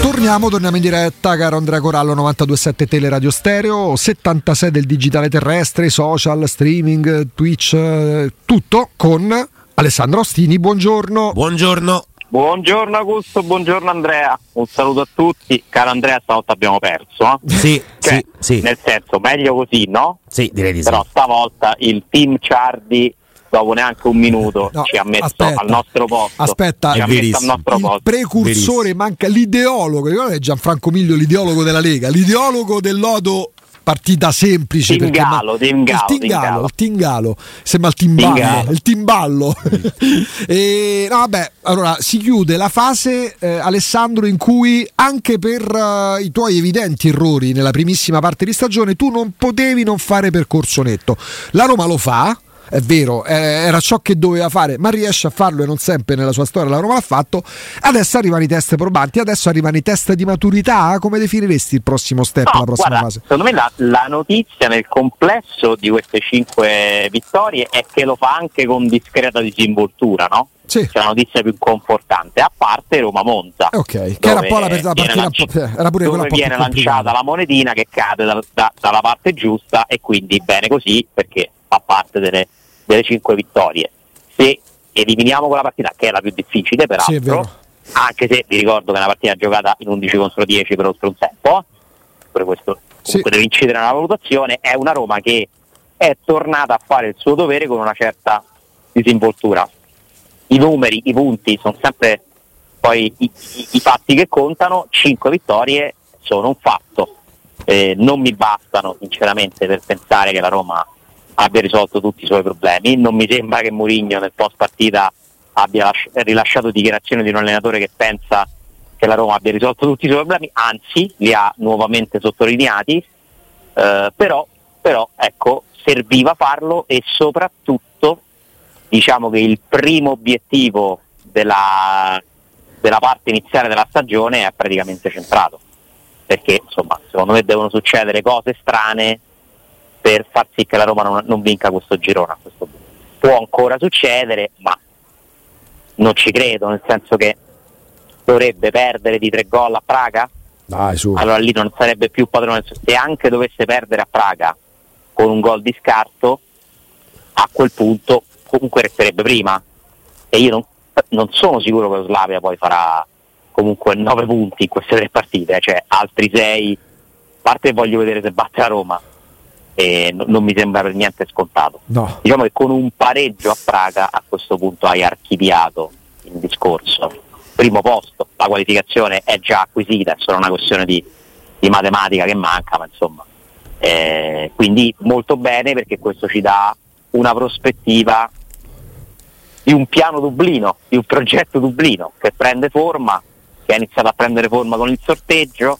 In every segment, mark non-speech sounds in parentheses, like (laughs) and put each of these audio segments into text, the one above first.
Torniamo, torniamo in diretta, caro Andrea Corallo, 927 Tele Radio Stereo, 76 del digitale terrestre, social, streaming, Twitch, eh, tutto con Alessandro Ostini. Buongiorno. Buongiorno. Buongiorno Augusto, buongiorno Andrea, un saluto a tutti. Caro Andrea, stavolta abbiamo perso. Eh? Sì, cioè, sì, sì. Nel senso, meglio così, no? Sì, direi di Però sì. stavolta il team Ciardi, dopo neanche un minuto, No, ci ha messo aspetta. al nostro posto. Aspetta, ci ha È messo al nostro Il posto. precursore manca l'ideologo, che Gianfranco Miglio, l'ideologo della Lega, l'ideologo del lodo partita semplice perché Tingalo, ma- Tingalo, il tingalo, Tingalo. il tingalo sembra il timballo Tingalo. il timballo (laughs) e, no, vabbè allora si chiude la fase eh, Alessandro in cui anche per eh, i tuoi evidenti errori nella primissima parte di stagione tu non potevi non fare percorso netto la Roma lo fa è vero, eh, era ciò che doveva fare, ma riesce a farlo e non sempre nella sua storia la Roma l'ha fatto. Adesso arrivano i test probanti, adesso arrivano i test di maturità. Come definiresti il prossimo step, No, la prossima guarda, fase? secondo me la, la notizia nel complesso di queste cinque vittorie è che lo fa anche con discreta disinvoltura, no? Sì. C'è la notizia più confortante, a parte Roma Monza. Ok, che era un po' la, dove la partita, lanci- era pure quella dove viene lanciata la monetina che cade da- da- dalla parte giusta e quindi bene così perché fa parte delle, delle cinque vittorie. Se eliminiamo quella partita, che è la più difficile Sì, peraltro, anche se vi ricordo che è una partita giocata in 11 contro 10 per oltre un tempo, pure questo Sì. comunque deve incidere nella valutazione, è una Roma che è tornata a fare il suo dovere con una certa disinvoltura. I numeri, i punti sono sempre poi i, i- i fatti che contano, 5 vittorie sono un fatto. Eh, non mi bastano sinceramente per pensare che la Roma abbia risolto tutti i suoi problemi. Non mi sembra che Mourinho nel post partita abbia lasci- rilasciato dichiarazioni di un allenatore che pensa che la Roma abbia risolto tutti i suoi problemi, anzi li ha nuovamente sottolineati, eh, però, però ecco, serviva farlo e soprattutto diciamo che il primo obiettivo della, della parte iniziale della stagione è praticamente centrato perché insomma secondo me devono succedere cose strane per far sì che la Roma non, non vinca questo girone a questo punto. Può ancora succedere, ma non ci credo, nel senso che dovrebbe perdere di tre gol a Praga, Dai, su. allora lì non sarebbe più padrone. Se anche dovesse perdere a Praga con un gol di scarto, a quel punto comunque resterebbe prima. E io non, non sono sicuro che lo Slavia poi farà comunque 9 punti in queste tre partite, cioè altri 6, a parte voglio vedere se batte la Roma, e no- non mi sembra per niente scontato. No. Diciamo che con un pareggio a Praga a questo punto hai archiviato il discorso. Primo posto, la qualificazione è già acquisita, è solo una questione di, di matematica che manca, ma insomma. eh, quindi molto bene perché questo ci dà una prospettiva di un piano Dublino, di un progetto Dublino che prende forma, che ha iniziato a prendere forma con il sorteggio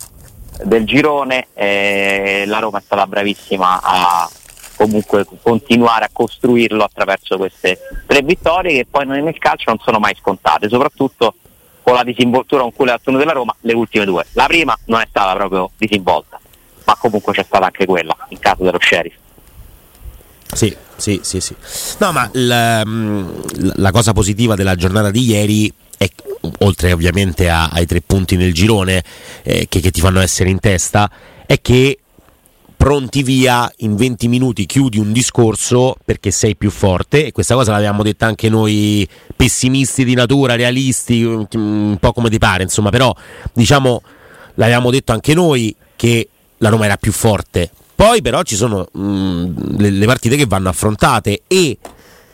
del girone, eh, la Roma è stata bravissima a comunque continuare a costruirlo attraverso queste tre vittorie che poi nel calcio non sono mai scontate, soprattutto con la disinvoltura con cui le ha ottenute la Roma le ultime due. La prima non è stata proprio disinvolta, ma comunque c'è stata anche quella in caso dello sheriff. Sì, sì, sì, sì. No, ma la, mm, la cosa positiva della giornata di ieri è, oltre ovviamente a- ai tre punti nel girone eh, che, che ti fanno essere in testa, è che pronti via in 20 minuti chiudi un discorso perché sei più forte e questa cosa l'avevamo detta anche noi pessimisti di natura, realisti, un po' come ti pare, insomma, però diciamo l'avevamo detto anche noi che la Roma era più forte. Poi però ci sono mh, le, le partite che vanno affrontate e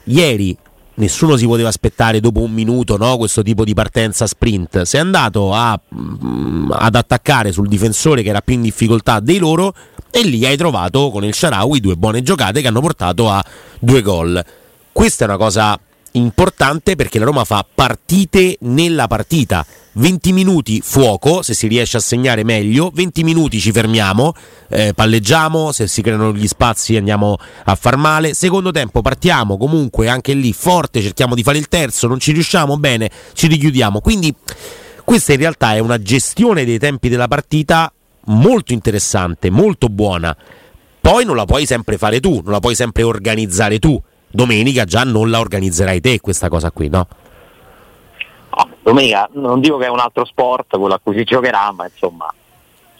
ieri nessuno si poteva aspettare dopo un minuto no, questo tipo di partenza sprint. Si è andato a, mh, ad attaccare sul difensore che era più in difficoltà dei loro e lì hai trovato con il Sharawi due buone giocate che hanno portato a due gol. Questa è una cosa importante perché la Roma fa partite nella partita. 20 minuti fuoco, se si riesce a segnare meglio, 20 minuti ci fermiamo, eh, palleggiamo, se si creano gli spazi andiamo a far male. Secondo tempo partiamo comunque anche lì forte, cerchiamo di fare il terzo, non ci riusciamo bene, ci richiudiamo. Quindi questa in realtà è una gestione dei tempi della partita molto interessante, molto buona. Poi non la puoi sempre fare tu, non la puoi sempre organizzare tu. Domenica già non la organizzerai te questa cosa qui, no? No, domenica non dico che è un altro sport quello a cui si giocherà, ma insomma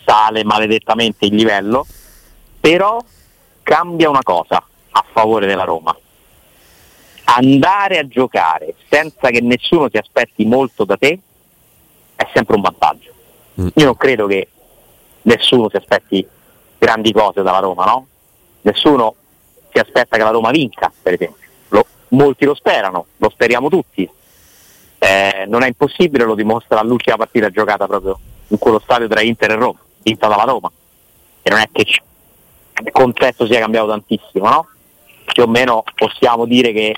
sale maledettamente il livello, però cambia una cosa a favore della Roma. Andare a giocare senza che nessuno si aspetti molto da te è sempre un vantaggio. Mm. Io non credo che nessuno si aspetti grandi cose dalla Roma, no? Nessuno si aspetta che la Roma vinca, per esempio. Lo, molti lo sperano, lo speriamo tutti. Eh, non è impossibile, lo dimostra l'ultima partita giocata proprio in quello stadio tra Inter e Roma, vinta dalla Roma. E non è che il contesto sia cambiato tantissimo, no? Più o meno possiamo dire che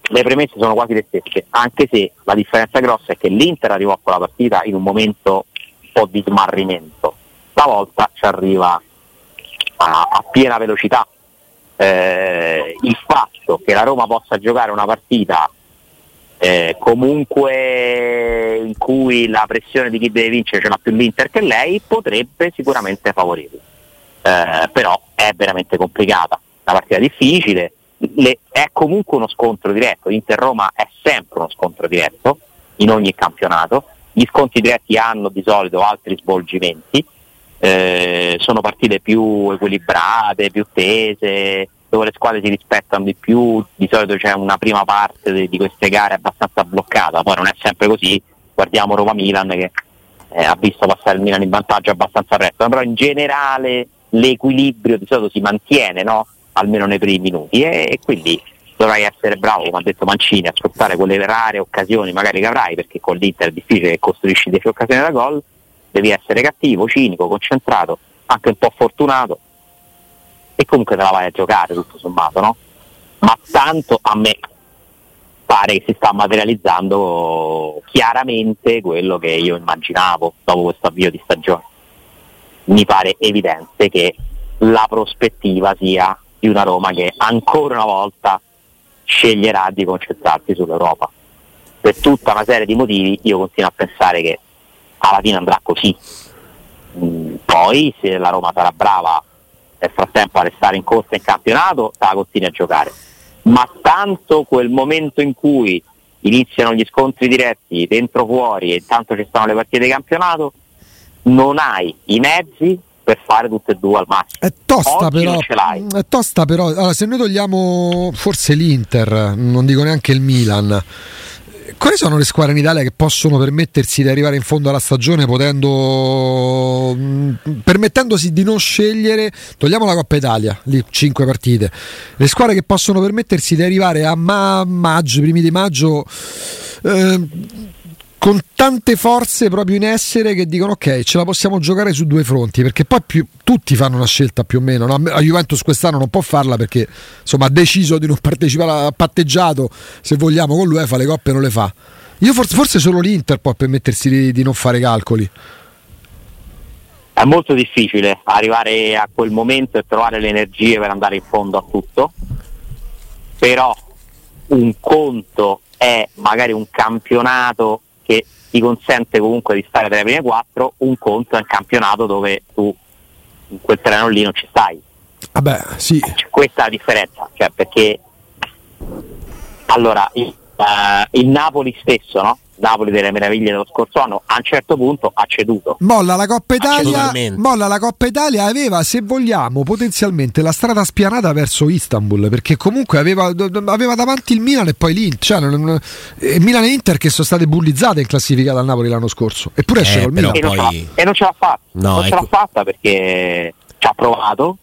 le premesse sono quasi le stesse, anche se la differenza grossa è che l'Inter arrivò a quella partita in un momento un po' di smarrimento, stavolta ci arriva a, a piena velocità. Eh, il fatto che la Roma possa giocare una partita eh, comunque in cui la pressione di chi deve vincere ce l'ha più l'Inter che lei potrebbe sicuramente favorirla. Eh, però è veramente complicata, una partita difficile, le, è comunque uno scontro diretto, Inter-Roma è sempre uno scontro diretto in ogni campionato, gli scontri diretti hanno di solito altri svolgimenti, eh, sono partite più equilibrate, più tese, dove le squadre si rispettano di più, di solito c'è una prima parte di, di queste gare abbastanza bloccata, poi non è sempre così, guardiamo Roma-Milan che eh, ha visto passare il Milan in vantaggio abbastanza presto, però in generale l'equilibrio di solito si mantiene, no? almeno nei primi minuti. E, e quindi dovrai essere bravo, come ha detto Mancini, a sfruttare quelle rare occasioni magari che avrai, perché con l'Inter è difficile che costruisci 10 occasioni da gol, devi essere cattivo, cinico, concentrato, anche un po' fortunato e comunque te la vai a giocare tutto sommato, no? Ma tanto a me pare che si sta materializzando chiaramente quello che io immaginavo dopo questo avvio di stagione. Mi pare evidente che la prospettiva sia di una Roma che ancora una volta sceglierà di concentrarsi sull'Europa. Per tutta una serie di motivi io continuo a pensare che alla fine andrà così. Mm, poi se la Roma sarà brava nel frattempo a restare in corsa in campionato, la continui a giocare. Ma tanto quel momento in cui iniziano gli scontri diretti dentro fuori e intanto ci stanno le partite di campionato, non hai i mezzi per fare tutte e due al massimo. È tosta Oggi però. È tosta però. Allora, se noi togliamo forse l'Inter, non dico neanche il Milan. Quali sono le squadre in Italia che possono permettersi di arrivare in fondo alla stagione potendo permettendosi di non scegliere, togliamo la Coppa Italia, lì 5 partite. Le squadre che possono permettersi di arrivare a ma- maggio, primi di maggio eh, con tante forze proprio in essere che dicono ok ce la possiamo giocare su due fronti perché poi più, tutti fanno una scelta più o meno no? a Juventus quest'anno non può farla perché insomma ha deciso di non partecipare ha patteggiato se vogliamo con l'UEFA le coppe non le fa. Io forse, forse solo l'Inter può permettersi di, di non fare calcoli. È molto difficile arrivare a quel momento e trovare le energie per andare in fondo a tutto. Però un conto è magari un campionato che ti consente comunque di stare tra le prime quattro, un conto è un campionato dove tu in quel terreno lì non ci stai. Vabbè, sì. Cioè, questa è la differenza, cioè perché allora il, uh, il Napoli stesso, no? Napoli delle meraviglie dello scorso anno a un certo punto ha ceduto. Molla la Coppa Italia, molla la Coppa Italia aveva se vogliamo potenzialmente la strada spianata verso Istanbul perché comunque aveva, aveva davanti il Milan e poi l'Inter, cioè, non, eh, Milan e Inter che sono state bullizzate in classifica dal Napoli l'anno scorso eppure esce eh, col Milan. E non, poi... e non ce l'ha fatta, no, non ecco. ce l'ha fatta perché ci ha provato,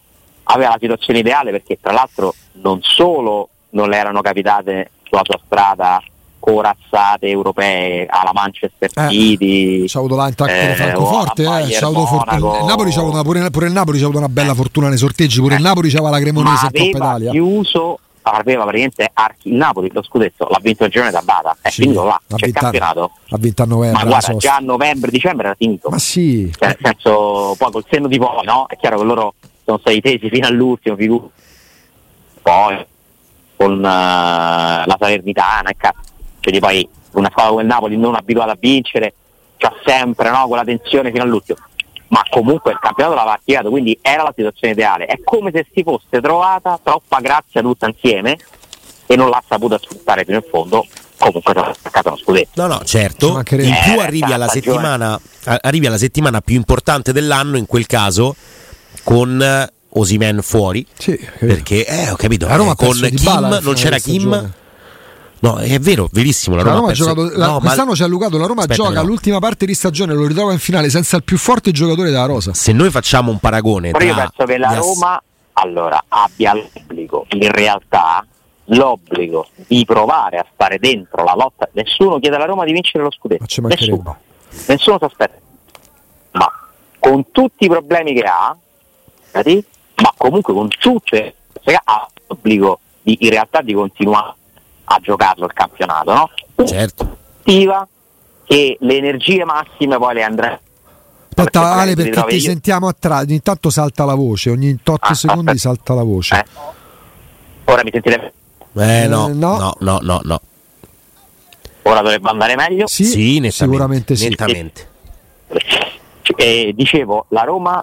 aveva la situazione ideale perché tra l'altro non solo non le erano capitate sulla sua strada corazzate europee alla Manchester eh, City. Eh, c'ha avuto l'Antac eh, Francoforte, eh, avuto fortuna, il Napoli c'ha avuto pure, pure, il Napoli c'ha avuto una bella fortuna nei sorteggi, pure il eh. Napoli c'aveva la Cremonese in Coppa Italia. chiuso aveva praticamente archi, il Napoli lo scudetto l'ha vinto il giorno da Bata è sì, finito là c'è il campionato. Ha vinto a novembre ma guarda già a novembre dicembre era finito. Ma sì. Cioè, nel senso poi col senno di poi no? È chiaro che loro sono stati tesi fino all'ultimo figura. Poi con uh, la Salernitana e cazzo quindi poi una squadra come il Napoli non abituata a vincere, c'ha sempre no, quella tensione fino all'ultimo. Ma comunque il campionato l'aveva tirato, quindi era la situazione ideale. È come se si fosse trovata troppa grazia tutta insieme e non l'ha saputa sfruttare fino in fondo comunque ti ha attaccato uno scudetto. No, no, certo. In più Eh, arrivi alla, arrivi alla settimana più importante dell'anno, in quel caso, con eh, Osimen fuori. Sì. Perché, eh, ho capito, La Roma eh, con Kim, non fine c'era Kim. stagione. No, è vero, verissimo. La La Roma, Roma ha ha perso- giocato, la- no, ma quest'anno ci ha Lucato, la Roma Aspetta, gioca no. l'ultima parte di stagione, lo ritrova in finale senza il più forte giocatore della rosa. se noi facciamo un paragone Però io tra penso che la ass- Roma allora abbia l'obbligo, in realtà l'obbligo di provare a stare dentro la lotta. Nessuno chiede alla Roma di vincere lo scudetto. Ma. Nessuno. Nessuno si aspetta. Ma con tutti i problemi che ha, ma comunque con tutte ha l'obbligo di, in realtà di continuare a giocarlo il campionato, no? Certo. Attiva che le energie massime poi le andrà Aspetta Perché Ale ti perché ti io- sentiamo a tra- ogni tanto salta la voce, ogni tot Ah, secondi aspetta. salta la voce. Eh. Ora mi sentite Eh, no, Eh, no. no, no, no, no. ora dovrebbe andare meglio. Sì, Sì, nettamente, sicuramente sì. nettamente. Eh, dicevo, la Roma,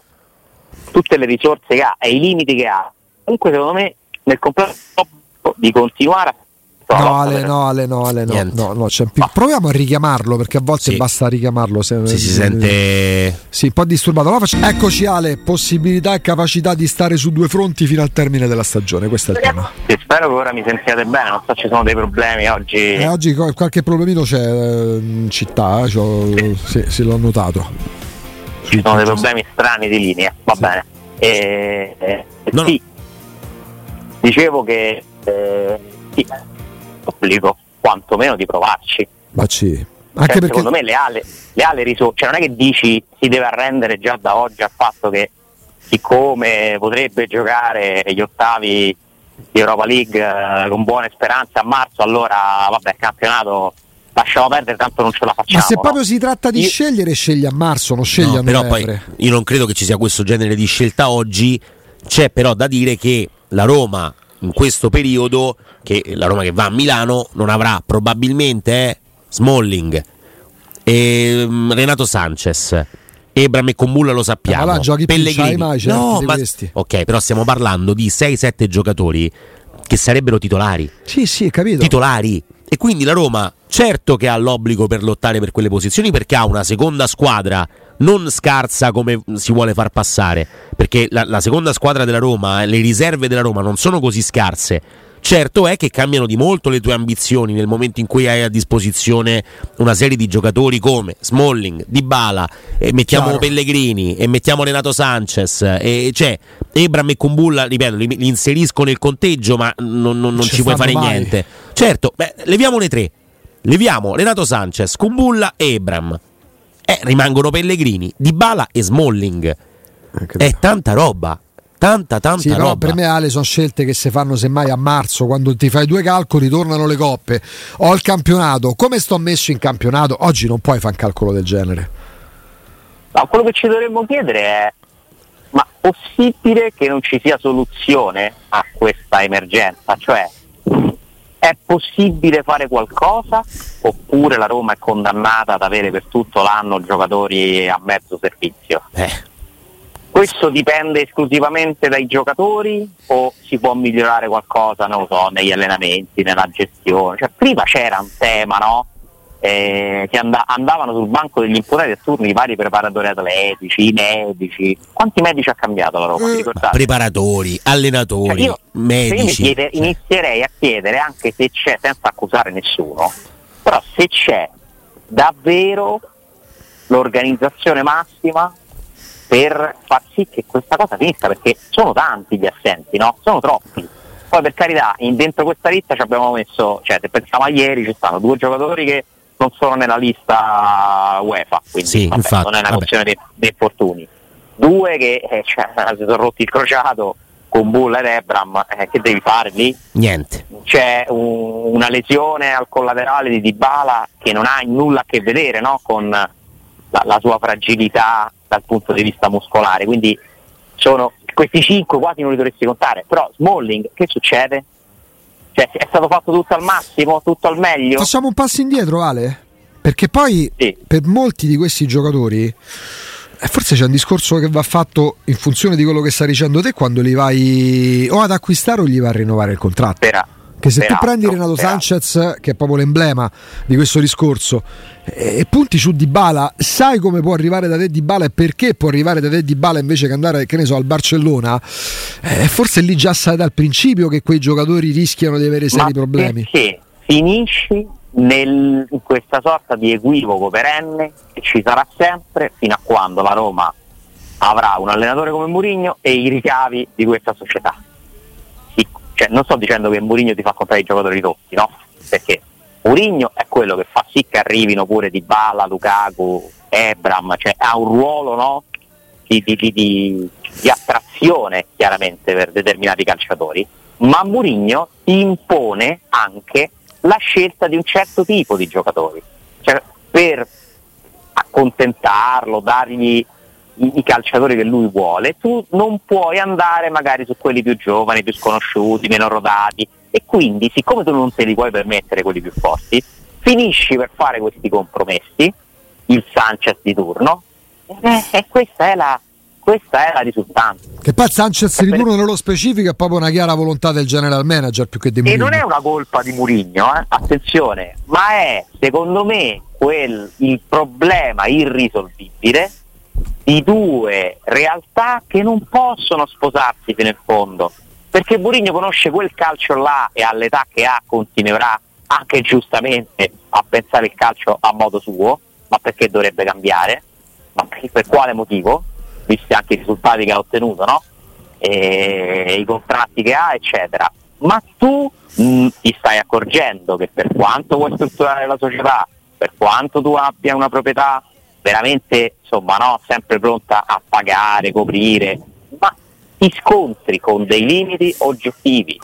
tutte le risorse che ha e i limiti che ha, comunque secondo me nel complesso di continuare a No Ale, no Ale, no Ale, no, Niente. no, no, c'è più- Proviamo a richiamarlo perché a volte Sì. basta richiamarlo. se- Si, si sente Sì, un po' disturbato. Allora faccio- Eccoci Ale, possibilità e capacità di stare su due fronti fino al termine della stagione, questo è il tema. Sì, spero che ora mi sentiate bene, non so ci sono dei problemi oggi. E oggi qual- qualche problemino c'è eh, in città, eh, c'ho- sì, sì, l'ho notato. ci sono dei problemi strani di linea, va bene. E, e- e No, no. sì, dicevo che eh, sì, obbligo quantomeno di provarci. Ma sì. Cioè, Anche perché Secondo me le ha le, le ha le risorse, cioè non è che dici si deve arrendere già da oggi al fatto che siccome potrebbe giocare gli ottavi di Europa League eh, con buone speranze a marzo, allora vabbè, il campionato lasciamo perdere, tanto non ce la facciamo. Ma se no? proprio si tratta di Io- scegliere, scegli a marzo, non scegli No, a però novembre. poi io non credo che ci sia questo genere di scelta oggi. C'è però da dire che la Roma in questo periodo, che la Roma che va a Milano, non avrà probabilmente eh, Smalling, ehm, Renato Sanchez. Ebram e Combulla lo sappiamo. Ma là giochi Pellegrini. mai certi no, ma- ok, però stiamo parlando di 6-7 giocatori che sarebbero titolari. Sì, sì, capito. titolari. E quindi la Roma, certo che ha l'obbligo per lottare per quelle posizioni perché ha una seconda squadra non scarsa come si vuole far passare. Perché la, la seconda squadra della Roma, eh, le riserve della Roma non sono così scarse. Certo è che cambiano di molto le tue ambizioni nel momento in cui hai a disposizione una serie di giocatori come Smalling, Dybala, e mettiamo Chiaro. Pellegrini e mettiamo Renato Sanchez e cioè Ebram e Kumbulla, ripeto, li, li inserisco nel conteggio, ma non, non- non ci puoi fare mai. niente. Certo, beh, leviamone tre. Leviamo Renato Sanchez, Kumbulla e Ebram. Eh, rimangono Pellegrini, Dybala e Smalling. È tanta roba. Tanta, tanta Sì, però roba. per me Ale sono scelte che si fanno semmai a marzo quando ti fai due calcoli, tornano le coppe. Ho il campionato, come sto messo in campionato? Oggi non puoi fare un calcolo del genere. No, quello che ci dovremmo chiedere è ma possibile che non ci sia soluzione a questa emergenza? Cioè è possibile fare qualcosa oppure la Roma è condannata ad avere per tutto l'anno giocatori a mezzo servizio? Eh, Questo dipende esclusivamente dai giocatori o si può migliorare qualcosa, non lo so, negli allenamenti, nella gestione? Cioè, prima c'era un tema, no? Eh, che and- andavano sul banco degli imputati a turni i vari preparatori atletici, i medici. Quanti medici ha cambiato la Roma? Ricordate? preparatori, Cioè, allenatori, io, se io medici. chiede- Cioè, inizierei a chiedere anche se c'è, senza accusare nessuno, però se c'è davvero l'organizzazione massima per far sì che questa cosa finisca, perché sono tanti gli assenti, no? Sono troppi. Poi per carità, in- dentro questa lista ci abbiamo messo, cioè se pensiamo a ieri ci stanno due giocatori che non sono nella lista UEFA, quindi Sì, vabbè, infatti, non è una vabbè. questione di, di infortuni. Due che eh, cioè, (laughs) si sono rotti il crociato con Bull ed Ebram, eh, che devi fare lì? Niente. c'è un- una lesione al collaterale di Dybala che non ha nulla a che vedere no, con la, la sua fragilità dal punto di vista muscolare. Quindi sono questi cinque quasi non li dovresti contare. Però Smalling, che succede? Cioè, è stato fatto tutto al massimo, tutto al meglio? Facciamo un passo indietro, Ale? Perché poi Sì. per molti di questi giocatori, eh, forse c'è un discorso che va fatto in funzione di quello che stai dicendo te quando li vai o ad acquistare o gli vai a rinnovare il contratto. Spera- Perché se peraltro, tu prendi Renato peraltro. Sanchez, che è proprio l'emblema di questo discorso, e punti su Dybala, sai come può arrivare da te Dybala e perché può arrivare da te Dybala invece che andare, che ne so, al Barcellona? Eh, forse lì già sai dal principio che quei giocatori rischiano di avere seri problemi. Perché finisci nel, in questa sorta di equivoco perenne che ci sarà sempre fino a quando la Roma avrà un allenatore come Mourinho e i ricavi di questa società. Cioè, non sto dicendo che Mourinho ti fa comprare i giocatori tutti, no? Perché Mourinho è quello che fa sì che arrivino pure di Bala, Lukaku, Ebram, cioè ha un ruolo no? di, di, di, di, attrazione chiaramente per determinati calciatori, ma Mourinho impone anche la scelta di un certo tipo di giocatori, cioè, per accontentarlo, dargli i, i, calciatori che lui vuole, tu non puoi andare magari su quelli più giovani, più sconosciuti, meno rodati e quindi siccome tu non te li puoi permettere quelli più forti, finisci per fare questi compromessi, il Sanchez di turno, e, e questa è la, questa è la risultante. Che poi Sanchez di turno nello specifico è proprio una chiara volontà del general manager più che di Mourinho. E non è una colpa di Mourinho, eh? attenzione, ma è secondo me quel, il problema irrisolvibile di due realtà che non possono sposarsi fino in fondo. Perché Mourinho conosce quel calcio là e all'età che ha continuerà anche giustamente a pensare il calcio a modo suo, ma perché dovrebbe cambiare? Ma per quale motivo? visti anche i risultati che ha ottenuto, no? e i contratti che ha, eccetera. Ma tu mh, mm, ti stai accorgendo che per quanto vuoi strutturare la società, per quanto tu abbia una proprietà veramente insomma, no, sempre pronta a pagare, coprire, ma ti scontri con dei limiti oggettivi.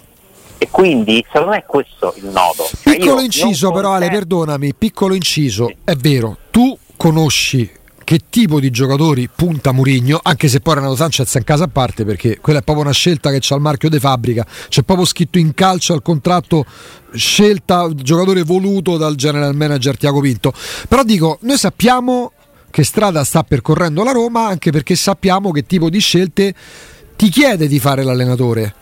E quindi secondo me è questo il nodo. Cioè piccolo inciso però Ale, perdonami, piccolo inciso, sì. è vero, tu conosci che tipo di giocatori punta Murigno, anche se poi Renato Sanchez è in casa a parte perché quella è proprio una scelta che c'ha il marchio di fabbrica, c'è proprio scritto in calcio al contratto scelta giocatore voluto dal general manager Tiago Pinto. Però dico, noi sappiamo che strada sta percorrendo la Roma anche perché sappiamo che tipo di scelte ti chiede di fare l'allenatore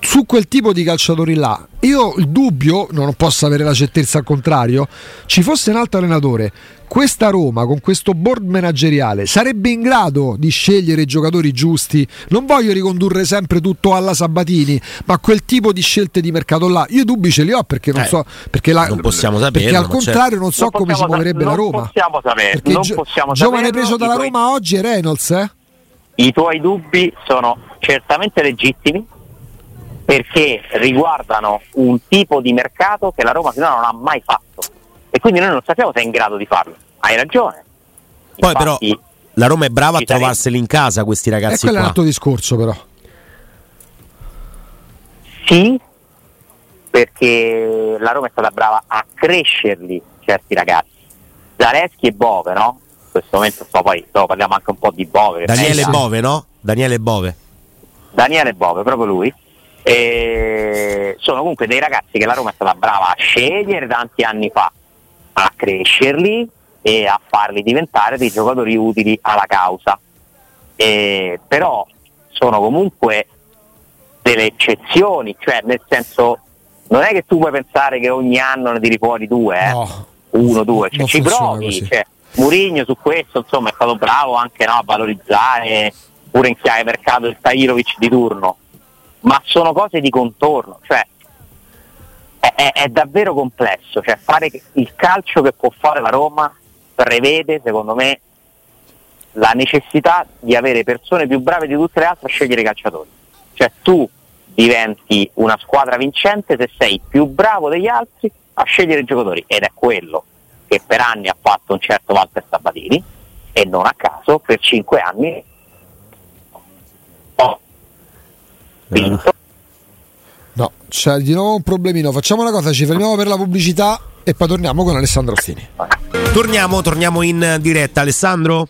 su quel tipo di calciatori là, io il dubbio, non posso avere la certezza al contrario, ci fosse un altro allenatore, questa Roma con questo board manageriale sarebbe in grado di scegliere i giocatori giusti. Non voglio ricondurre sempre tutto alla Sabatini, ma quel tipo di scelte di mercato là, io dubbi ce li ho perché non eh, so, perché, la, non possiamo sapere, perché al contrario non so non come si muoverebbe la Roma. Non possiamo sapere, perché non possiamo giovane saperlo, preso dalla Roma oggi è Reynolds, eh? I tuoi dubbi sono certamente legittimi perché riguardano un tipo di mercato che la Roma finora non ha mai fatto e quindi noi non sappiamo se è in grado di farlo. Hai ragione. Poi Infatti, però la Roma è brava a trovarseli in casa questi ragazzi. E quello è un altro discorso però. Sì, perché la Roma è stata brava a crescerli certi ragazzi. Zaleschi e Bove, no? In questo momento so, poi so, parliamo anche un po' di Bove. Daniele Bove, no? Daniele Bove. Daniele Bove, proprio lui e sono comunque dei ragazzi che la Roma è stata brava a scegliere tanti anni fa, a crescerli e a farli diventare dei giocatori utili alla causa. E, però sono comunque delle eccezioni, cioè nel senso non è che tu puoi pensare che ogni anno ne tiri fuori due, eh? no, uno, due, cioè, ci provi. Cioè, Murigno su questo insomma è stato bravo anche no, a valorizzare pure in chiave mercato il Tairovic di turno ma sono cose di contorno, cioè è, è, è davvero complesso, cioè fare il calcio che può fare la Roma prevede secondo me la necessità di avere persone più brave di tutte le altre a scegliere i calciatori. Cioè tu diventi una squadra vincente se sei più bravo degli altri a scegliere i giocatori ed è quello che per anni ha fatto un certo Walter Sabatini e non a caso per cinque anni No, c'è di nuovo un problemino. Facciamo una cosa, ci fermiamo per la pubblicità e poi torniamo con Alessandro Ostini. Torniamo, torniamo in diretta. Alessandro?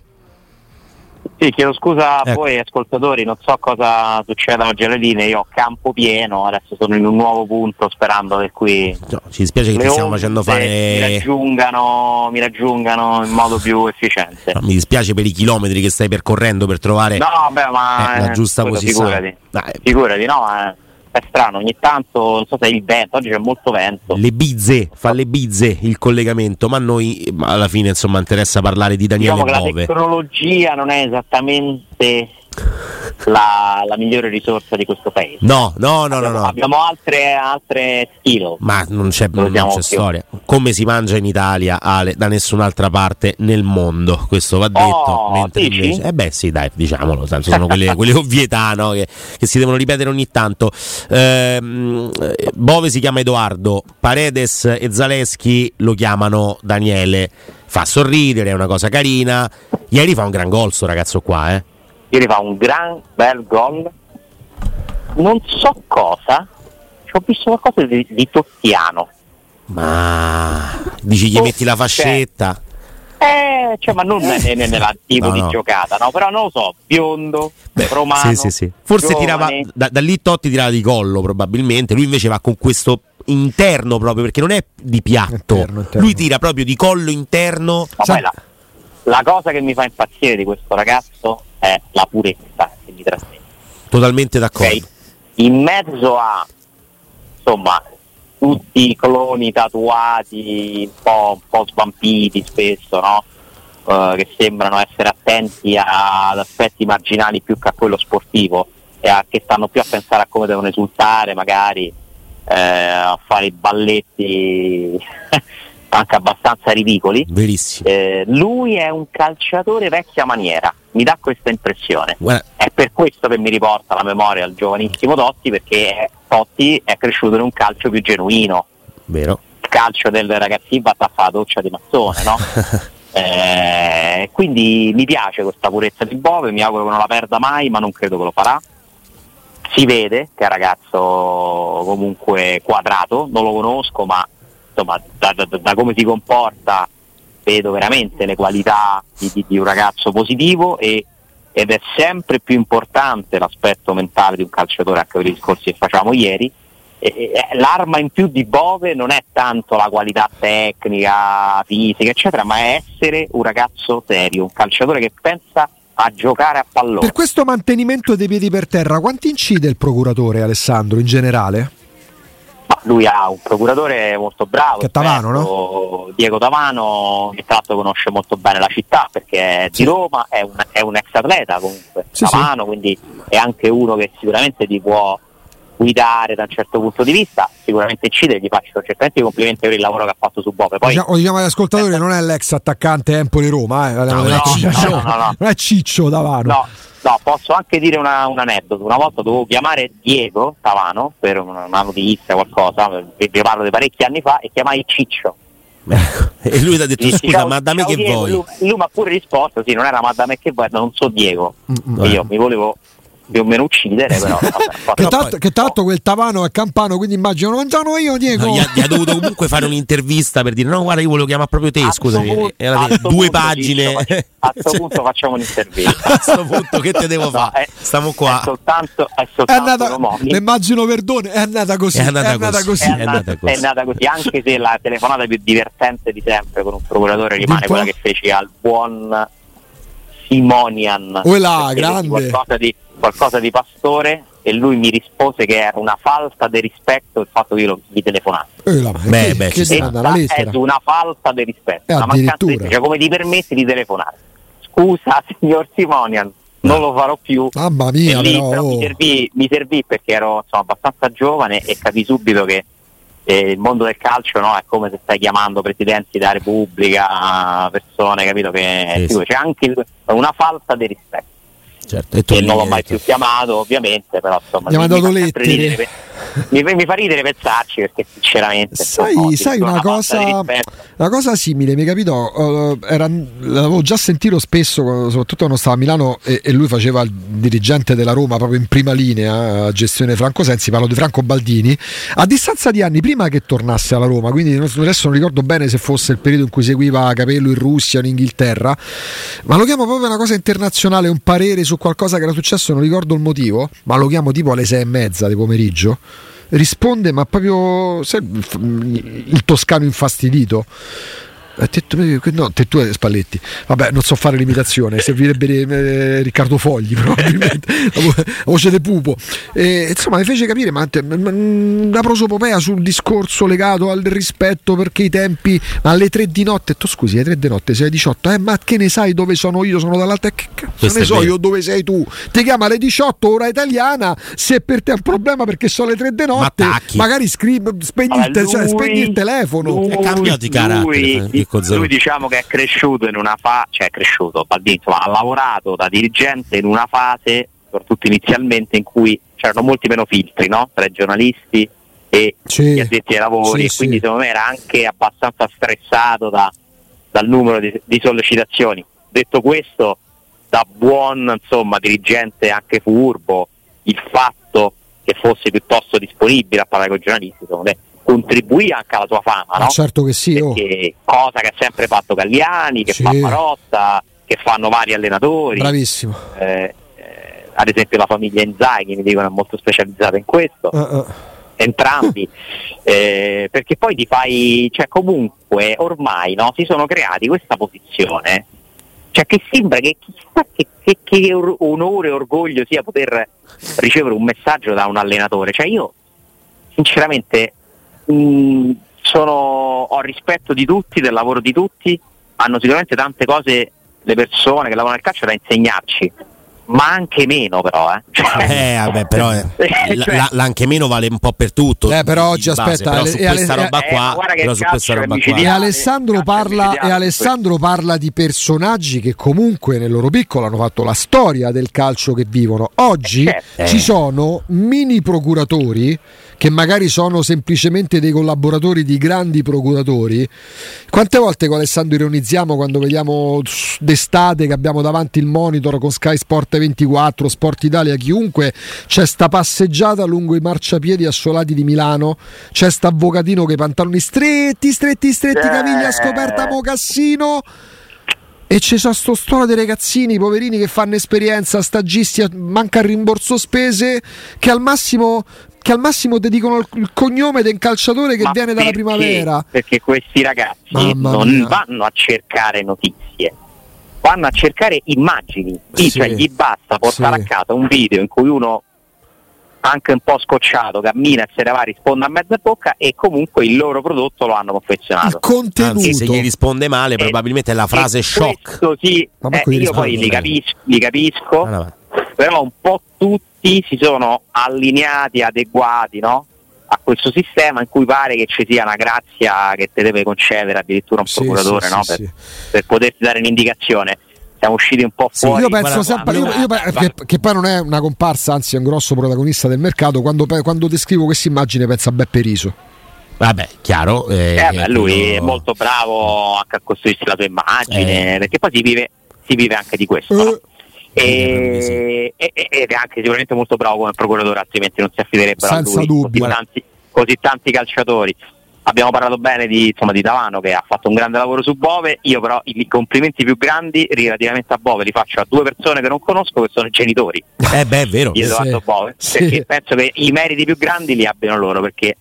Sì, chiedo scusa a ecco. voi ascoltatori, non so cosa succeda oggi alle linee, io ho campo pieno, adesso sono in un nuovo punto sperando che qui no, ci dispiace che ti stiamo facendo fare mi raggiungano, mi raggiungano in modo più (laughs) efficiente. No, mi dispiace per i chilometri che stai percorrendo per trovare no, beh, ma, eh, la giusta posizione. Figurati, Dai. figurati no, eh è strano, ogni tanto non so se è il vento, oggi c'è molto vento. Le bizze, fa le bizze il collegamento, ma a noi alla fine insomma interessa parlare di Daniele diciamo che Bove. La tecnologia non è esattamente la, la, migliore risorsa di questo paese. No, no, no, abbiamo, no, no. abbiamo altre, altre skill. Ma non c'è, non c'è storia. Come si mangia in Italia, Ale, da nessun'altra parte nel mondo, questo va detto. Oh, mentre invece, eh beh, sì, dai, diciamolo, sono quelle, (laughs) quelle ovvietà no, che, che, si devono ripetere ogni tanto. Ehm, Bove si chiama Edoardo, Paredes e Zaleschi lo chiamano Daniele. Fa sorridere, è una cosa carina. Ieri fa un gran gol, sto ragazzo qua, eh ieri fa un gran bel gol non so cosa ho visto qualcosa di, di Tottiano ma dici gli oh, metti la fascetta eh, cioè, ma non eh. nella tipo no, di no. giocata, no? Però non lo so, biondo, Beh, romano. Sì, sì, sì. Forse giovane. tirava da, da, lì Totti tirava di collo, probabilmente. Lui invece va con questo interno proprio perché non è di piatto. Interno, interno. Lui tira proprio di collo interno. Ma poi la, la cosa che mi fa impazzire di questo ragazzo è la purezza che mi trasmette. Totalmente d'accordo. Okay? In mezzo a insomma tutti i cloni tatuati, un po', un po svampiti spesso, no? uh, che sembrano essere attenti a, ad aspetti marginali più che a quello sportivo e a, che stanno più a pensare a come devono esultare, magari eh, a fare i balletti (laughs) anche abbastanza ridicoli. Verissimo. Eh, lui è un calciatore vecchia maniera, mi dà questa impressione. Guarda. È per questo che mi riporta la memoria al giovanissimo Totti, perché Totti è cresciuto in un calcio più genuino. Vero. Il calcio del ragazzino va a fare la doccia di mazzone, no? (laughs) eh, quindi mi piace questa purezza di Bove, mi auguro che non la perda mai, ma non credo che lo farà. Si vede che è un ragazzo comunque quadrato, non lo conosco, ma insomma, da, da, da, come si comporta vedo veramente le qualità di, di, di un ragazzo positivo e, ed è sempre più importante l'aspetto mentale di un calciatore anche per i discorsi che facciamo ieri. E, e, l'arma in più di Bove non è tanto la qualità tecnica, fisica, eccetera, ma è essere un ragazzo serio, un calciatore che pensa a giocare a pallone. Per questo mantenimento dei piedi per terra, quanto incide il procuratore Alessandro in generale? Ma lui ha un procuratore molto bravo. Tavano, no? Diego Tavano, che tra l'altro conosce molto bene la città perché è sì. di Roma, è un, è un, ex atleta comunque. Sì, Tavano, sì. quindi è anche uno che sicuramente ti può guidare da un certo punto di vista, sicuramente incide, gli faccio certamente i complimenti per il lavoro che ha fatto su Bove. Poi, diciamo, diciamo agli ascoltatori, non è l'ex attaccante Empoli Roma, eh. no, no, no, non è Ciccio Tavano. No, No, posso anche dire una, un aneddoto. Una volta dovevo chiamare Diego Tavano per una, una notizia, qualcosa, vi parlo di parecchi anni fa, e chiamai Ciccio. (laughs) e lui ti ha detto Dici, scusa, ciao, ma da me che Diego. vuoi? Lui, lui mi ha pure risposto, sì, non era ma da me che vuoi, non so Diego. Mm-hmm. Io mi volevo più o meno uccidere, però. Vabbè, (laughs) che, tanto, che tanto quel Tavano è campano, quindi immagino non sono io, Diego. No, gli, ha, gli, ha, dovuto comunque fare un'intervista per dire: No, guarda, io volevo chiamare proprio te. Scusami, punto, due punto, pagine. a (laughs) questo punto facciamo un'intervista. (laughs) a questo punto, che te devo no, fare? È, Stiamo qua. È soltanto, è soltanto è andata, immagino perdone, è andata così. È andata, è andata così. così. È, andata, è andata così, anche se la telefonata più divertente di sempre con un procuratore rimane quella che feci al buon Simonian. Quella grande. Qualcosa di qualcosa di pastore e lui mi rispose che era una falta di rispetto il fatto che io gli telefonassi. Eh, la, beh, è una falta di rispetto, una mancanza di cioè, come ti permetti di telefonare? Scusa (laughs) signor Simonian, non lo farò più. Mamma mia, lì, però, oh. mi, servì, mi, servì, perché ero insomma, abbastanza giovane e capì subito che eh, il mondo del calcio no, è come se stai chiamando presidenti della Repubblica, persone, capito? Che sì, sì. c'è anche una falta di rispetto certo. e, non l'ho mai più chiamato ovviamente però insomma mi, mi, fa ridere, mi, mi, fa ridere pensarci perché sinceramente sai, no, sai una, cosa, una cosa simile mi capitò uh, era, l'avevo già sentito spesso soprattutto quando stavo a Milano e, e, lui faceva il dirigente della Roma proprio in prima linea a gestione Franco Sensi parlo di Franco Baldini a distanza di anni prima che tornasse alla Roma quindi adesso non ricordo bene se fosse il periodo in cui seguiva Capello in Russia o in Inghilterra ma lo chiamo proprio una cosa internazionale un parere su qualcosa che era successo, non ricordo il motivo, ma lo chiamo tipo alle sei e mezza di pomeriggio. Risponde, ma proprio il toscano infastidito. No, te tu Spalletti. Vabbè, non so fare l'imitazione, (laughs) servirebbe eh, Riccardo Fogli probabilmente, (laughs) la voce del pupo. E, insomma, mi fece capire ma, una prosopopea sul discorso legato al rispetto perché i tempi alle tre di notte, tu scusi, alle tre di notte sei 18, eh, ma che ne sai dove sono io? Sono dall'altra, che cazzo ne so io dove sei tu? Ti chiama alle 18 ora italiana, se per te è un problema perché sono le tre di notte, ma magari scrivi, spegni, lui, cioè, spegni il telefono. Lui, è cambiato di carattere. Lui, lui diciamo che è cresciuto in una fase, cioè è cresciuto, insomma, ha lavorato da dirigente in una fase, soprattutto inizialmente, in cui c'erano molti meno filtri no? tra i giornalisti e sì, gli addetti ai lavori, sì, quindi sì. secondo me era anche abbastanza stressato da, dal numero di, di, sollecitazioni. Detto questo, da buon insomma, dirigente anche furbo, il fatto che fosse piuttosto disponibile a parlare con i giornalisti, secondo me contribuì anche alla sua fama, no? certo che sì, oh. cosa che ha sempre fatto Galliani, che sì. fa Marotta, che fanno vari allenatori. Bravissimo. Eh, eh, ad esempio la famiglia Inzaghi, mi dicono, è molto specializzata in questo. Uh, uh. Entrambi, (laughs) eh, perché poi ti fai, cioè comunque ormai no, si sono creati questa posizione, cioè che sembra che chissà che, che, che onore e orgoglio sia poter ricevere un messaggio da un allenatore, cioè io sinceramente mh, sono, ho rispetto di tutti, del lavoro di tutti, hanno sicuramente tante cose le persone che lavorano nel calcio da insegnarci, ma anche meno però eh, cioè, eh vabbè (laughs) però eh, (laughs) cioè, l'anche meno vale un po' per tutto eh però oggi aspetta però su questa roba qua, però su questa roba qua. e Alessandro, parla, e Alessandro parla di personaggi che comunque nel loro piccolo hanno fatto la storia del calcio che vivono. Oggi eh, certo. ci sono mini procuratori che magari sono semplicemente dei collaboratori di grandi procuratori. Quante volte con Alessandro ironizziamo quando vediamo d'estate che abbiamo davanti il monitor con Sky Sport 24, Sport Italia, chiunque, c'è sta passeggiata lungo i marciapiedi assolati di Milano, c'è sta avvocatino che i pantaloni stretti, stretti, stretti, eh. caviglia scoperta, mocassino. E ci sono sto storia dei ragazzini, poverini che fanno esperienza, stagisti, manca il rimborso spese, che al massimo che al massimo ti dicono il cognome del calciatore che Ma viene dalla primavera. Perché questi ragazzi Mamma non mia. vanno a cercare notizie, vanno a cercare immagini. Sì. Cioè, gli basta portare sì. a casa un video in cui uno anche un po' scocciato, cammina e se ne va, risponde a mezza bocca e comunque il loro prodotto lo hanno confezionato. Il contenuto. Anzi, se gli risponde male, probabilmente è la frase shock. Sì, eh, io poi li capisco, li capisco ah, però un po' tutti si sono allineati, adeguati no? a questo sistema in cui pare che ci sia una grazia che ti deve concedere addirittura un sì, procuratore sì, no? sì, per, per poterti dare un'indicazione siamo usciti un po' fuori. io penso sempre io, io, che, che, poi non è una comparsa, anzi è un grosso protagonista del mercato. Quando, quando descrivo questa immagine, pensa a Beppe Riso. Vabbè, chiaro. Eh, eh, beh, lui quello... è molto bravo anche a costruirsi la sua immagine, eh. perché poi si vive, si vive, anche di questo. No? Eh. E, ed è anche sicuramente molto bravo come procuratore, altrimenti non si affiderebbe a lui dubbio. Così, tanti, così tanti calciatori. Abbiamo parlato bene di, insomma, di Tavano che ha fatto un grande lavoro su Bove, io però i complimenti più grandi relativamente a Bove li faccio a due persone che non conosco che sono i genitori. Eh beh, è vero. (laughs) Io sì. Bove, sì. perché penso che i meriti più grandi li abbiano loro perché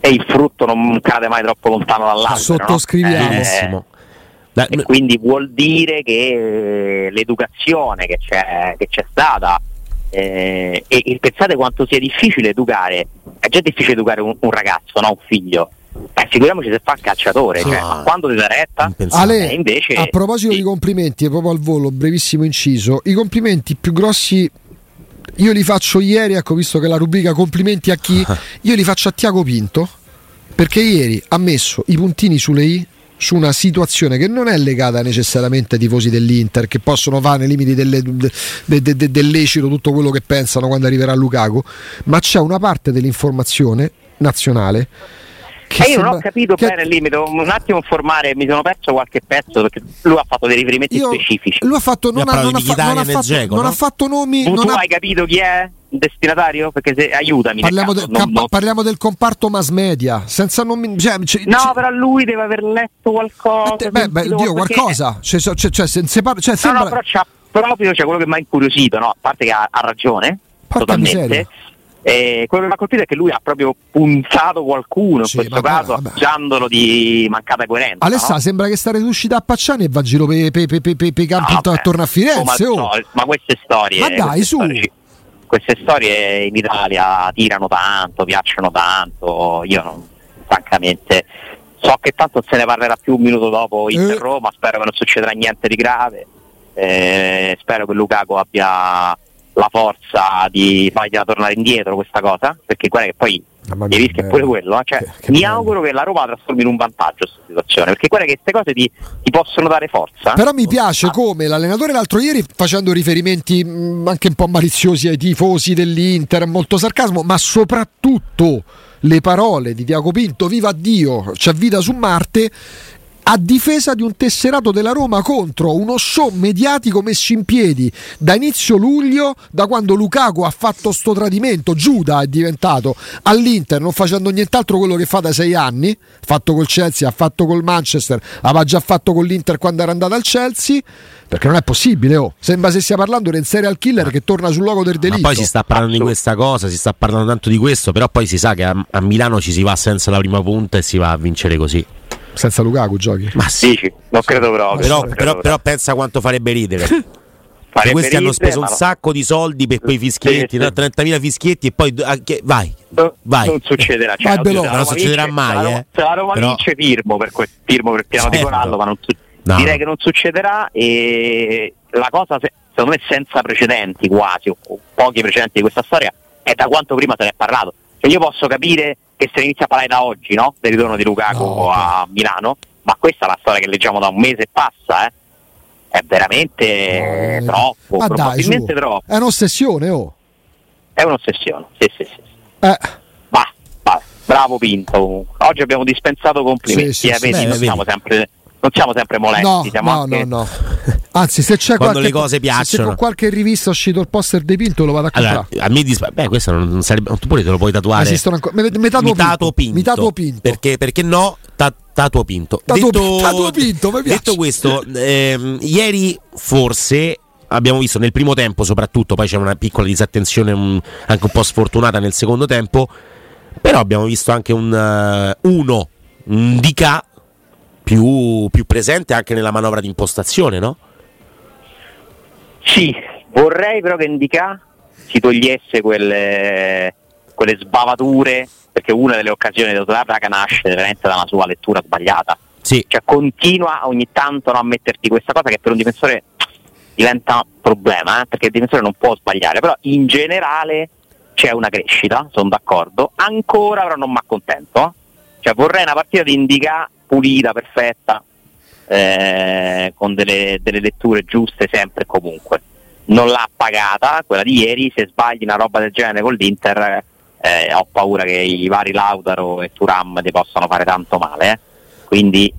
e il frutto non cade mai troppo lontano dall'altro. Sottoscriviamo. No? Eh, e quindi vuol dire che eh, l'educazione che c'è, che c'è stata eh, e, e, pensate quanto sia difficile educare è già difficile educare un, un ragazzo, no? un figlio eh, figuriamoci se fa il calciatore, cioè, ah, quando ti dà retta? Ale, eh, invece, a proposito sì. di complimenti, proprio al volo, brevissimo inciso, i complimenti più grossi io li faccio ieri, ecco, visto che la rubrica complimenti a chi, (laughs) io li faccio a Tiago Pinto, perché ieri ha messo i puntini sulle i su una situazione che non è legata necessariamente ai tifosi dell'Inter che possono fare nei limiti delle, de, de, de, dell'ecito tutto quello che pensano quando arriverà Lukaku, ma c'è una parte dell'informazione nazionale che eh io non ho capito che... bene lì, mi devo un attimo informare, mi sono perso qualche pezzo perché lui ha fatto dei riferimenti io... specifici. Lui ha fatto, non, ha, non, ha, fa... non, ha fatto, non no? ha fatto nomi. Tu, tu hai capito chi è? Destinatario? Perché se, aiutami. Parliamo, del, non, non... parliamo del comparto mass media. Senza nomi, cioè, cioè, no, cioè... però lui deve aver letto qualcosa. Te, beh, beh Dio, qualcosa. Cioè, cioè, cioè, se, se par- cioè, sembra... no, però c'ha proprio cioè, quello che mi ha incuriosito, no? a parte che ha, ha ragione, Porca totalmente. Miseria E quello che mi ha colpito è che lui ha proprio puntato qualcuno, Sì, in questo ma caso, vabbè. accusandolo di mancata coerenza. Alessà, no? sembra che sta resuscita a Pacciani e va a giro per i campi No, attorno a Firenze. come al oh. solito, ma queste storie, Ma dai, su. storie queste storie in Italia tirano tanto, piacciono tanto. Io non, francamente so che tanto se ne parlerà più un minuto dopo Inter Eh. Roma. Spero che non succederà niente di grave. Eh, spero che Lukaku abbia la forza di fargliela tornare indietro questa cosa. Perché guarda che poi il rischio è che pure quello. eh. Cioè, Che- che mi bello. auguro che la Roma trasformi in un vantaggio questa situazione. Perché guarda che queste cose ti, ti possono dare forza. Però mi piace come l'allenatore l'altro ieri facendo riferimenti mh, anche un po' maliziosi ai tifosi dell'Inter, molto sarcasmo, ma soprattutto le parole di Tiago Pinto, viva Dio, c'è vita su Marte, a difesa di un tesserato della Roma contro uno show mediatico messo in piedi da inizio luglio, da quando Lukaku ha fatto sto tradimento, Giuda è diventato all'Inter non facendo nient'altro quello che fa da sei anni, fatto col Chelsea, ha fatto col Manchester, aveva già fatto con l'Inter quando era andato al Chelsea, perché non è possibile, oh. sembra se stia parlando di un serial killer che torna sul luogo del Ma delitto. poi si sta parlando di questa cosa, si sta parlando tanto di questo, però poi si sa che a, a Milano ci si va senza la prima punta e si va a vincere così. Senza Lukaku giochi. Ma sì, Dici, non credo proprio. però, credo però- però pensa quanto farebbe ridere. (laughs) Farebbe questi hanno ridere, speso ma un no. sacco di soldi per quei fischietti, Sì, sì. no? 30.000 fischietti e poi ah, che- vai. Vai. Non succederà. Cioè, Vai, oddio, Non succederà vince- mai, se la Roma- eh. Se la Roma Però- vince, firmo per, que- firmo per il piano di Certo. Corallo, ma non No. direi che non succederà. E la cosa, se- secondo me, senza precedenti quasi, o, o pochi precedenti di questa storia, è da quanto prima se ne è parlato. Cioè, io posso capire che se ne inizia a parlare da oggi, no? Del ritorno di Lukaku No, a Milano, ma questa è la storia che leggiamo da un mese e passa, eh. È veramente Eh, troppo, ma dai, probabilmente su. troppo. È un'ossessione, oh. È un'ossessione, sì, sì, sì. Eh. Bah, bah, bravo Pinto. comunque. Oggi abbiamo dispensato complimenti. Sì, sì, eh, vedi, Beh, vedi. Sempre, non siamo sempre molesti. No, siamo no, anche... no, no. Anzi, se c'è Quando qualche, le cose se c'è piacciono. con qualche rivista è uscito il poster di Pinto, lo vado a comprare. Allora, a me dispiace. Beh, questo non, non sarebbe. Tu pure te lo puoi tatuare. Esistono ancora. me- Metà tuo Mitato Pinto. Mitato Pinto. Perché, perché no? Ta- Tatuo Pinto. Tatuo- detto, Tatuo Pinto, mi piace. detto questo, ehm, ieri forse abbiamo visto nel primo tempo, soprattutto, poi c'è una piccola disattenzione un- anche un po' sfortunata nel secondo tempo. Però abbiamo visto anche un uno, un DK più, più presente anche nella manovra di impostazione, no? Sì, vorrei però che Indica si togliesse quelle, quelle sbavature, perché una delle occasioni di Praga nasce veramente da una sua lettura sbagliata. Sì. Cioè continua ogni tanto no, a metterti questa cosa che per un difensore diventa un problema, eh, perché il difensore non può sbagliare, però in generale c'è una crescita, sono d'accordo, ancora però non mi accontento. eh. Cioè vorrei una partita di Indica pulita, perfetta, eh, con delle, delle letture giuste sempre e comunque. Non l'ha pagata quella di ieri, se sbagli una roba del genere con l'Inter eh, ho paura che i vari Lautaro e Turam ti possano fare tanto male, eh. quindi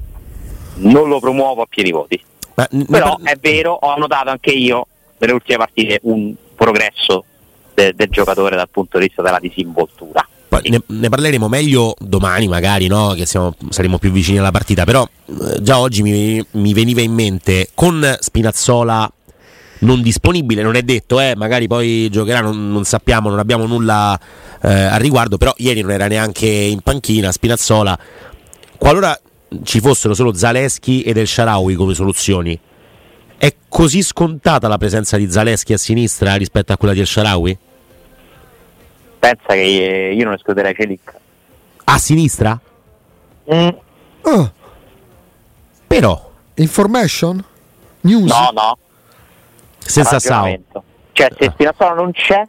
non lo promuovo a pieni voti. Ma, Però par- è vero, ho notato anche io nelle ultime partite un progresso de- del giocatore dal punto di vista della disinvoltura. Ne, ne parleremo meglio domani, magari, no? che siamo- saremo più vicini alla partita. Però eh, già oggi mi, mi veniva in mente con Spinazzola non disponibile, non è detto, eh, magari poi giocherà, non, non sappiamo, non abbiamo nulla eh, al riguardo. Però ieri non era neanche in panchina. Spinazzola, qualora ci fossero solo Zaleschi ed El Sharawi come soluzioni, è così scontata la presenza di Zaleschi a sinistra rispetto a quella di El Sharawi? Pensa che eh, io non escluderei Celic. A sinistra? Ah, Però, information? News? No, no, senza Sao. Cioè, se Ah. Spinazzola non c'è,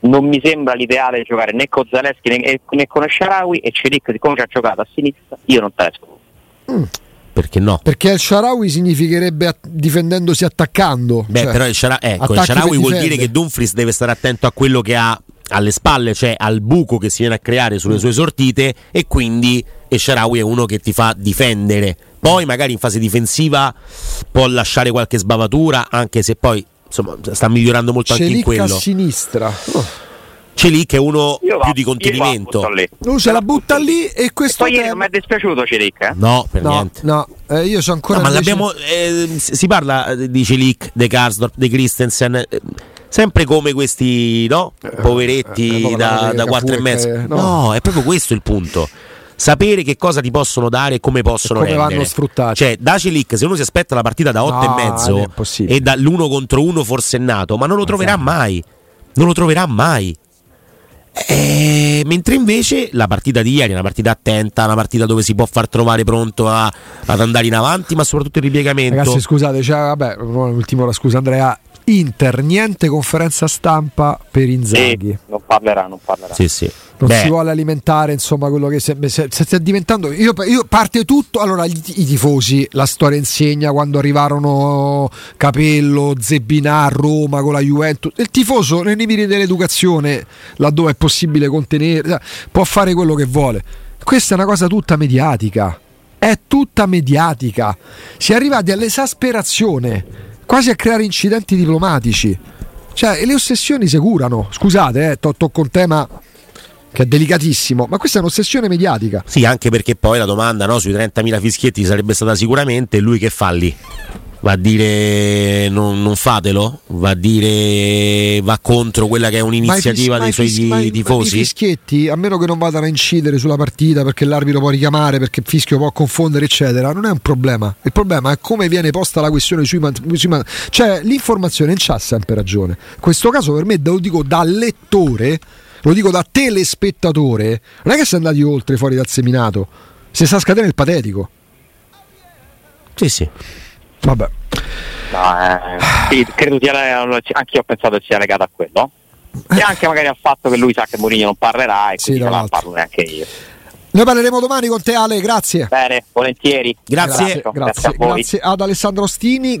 non mi sembra l'ideale giocare né con Zaleschi né, né con Sharawi e Celic, siccome ci ha giocato a sinistra, io non te l'escludo. Perché no? Perché il Sharawi significherebbe difendendosi attaccando. Beh, Cioè, però il, Shara- ecco, il Sharawi vuol dire che Dumfries deve stare attento a quello che ha alle spalle, cioè al buco che si viene a creare sulle sue sortite e quindi il Sharawi è uno che ti fa difendere. Poi magari in fase difensiva può lasciare qualche sbavatura, anche se poi insomma sta migliorando molto anche in Celic a quello. sinistra. Oh. C'è lì che è uno Io più va- di contenimento. Lui ce la butta lì e questo Poi ieri non mi è dispiaciuto Celic, eh? No, per No, niente. no, eh, io c'ho ancora No, ma invece- l'abbiamo, eh, si si parla di Celic, De Karsdorp, De Christensen. Eh, sempre come questi no? poveretti eh, da, da 4 e mezzo. Che, no. no. è proprio questo il punto. Sapere che cosa ti possono dare e come possono come rendere. vanno sfruttati. Cioè, da Celic, se uno si aspetta la partita da 8 No, e mezzo e dall'uno contro uno forsennato, ma non lo troverà Esatto. mai. Non lo troverà mai. Eh, mentre invece la partita di ieri è una partita attenta, una partita dove si può far trovare pronto a- ad andare in avanti, ma soprattutto il ripiegamento. Ragazzi, scusate, cioè, vabbè, l'ultima ora, scusa Andrea. Inter, niente conferenza stampa per Inzaghi. Sì, non parlerà, non parlerà. Sì, sì. Non Beh, si vuole alimentare, insomma, quello che se, se- se sta diventando. Io, io parte tutto. Allora, gli- i tifosi, la storia insegna quando arrivarono Capello, Zebinà a Roma con la Juventus. Il tifoso, nei limiti dell'educazione, laddove è possibile contenere, può fare quello che vuole. Questa è una cosa tutta mediatica. È tutta mediatica. Si è arrivati all'esasperazione, quasi a creare incidenti diplomatici. Cioè, le ossessioni si curano. Scusate, eh, to- tocco un tema che è delicatissimo, ma questa è un'ossessione mediatica. Sì, anche perché poi la domanda no, sui 30.000 fischietti sarebbe stata sicuramente lui che fa lì. Va a dire non, non fatelo? Va a dire va contro quella che è un'iniziativa i dei fis- suoi fis- tifosi? I fischietti, a meno che non vadano a incidere sulla partita perché l'arbitro può richiamare, perché il fischio può confondere, eccetera, non è un problema. Il problema è come viene posta la questione sui, man- sui man- Cioè, l'informazione non c'ha sempre ragione. In questo caso, per me, lo dico da lettore, lo dico da telespettatore, non è che si è andati oltre fuori dal seminato. Si sta scadendo il patetico. Sì, sì. Vabbè. No, eh, sì, credo sia anche io ho pensato che sia legato a quello. E anche magari al fatto che lui sa che Mourinho non parlerà e Sì, quindi non parlo neanche io. Noi parleremo domani con te Ale, grazie. Bene, volentieri. Grazie. Grazie, Grazie, a voi. grazie ad Alessandro Ostini.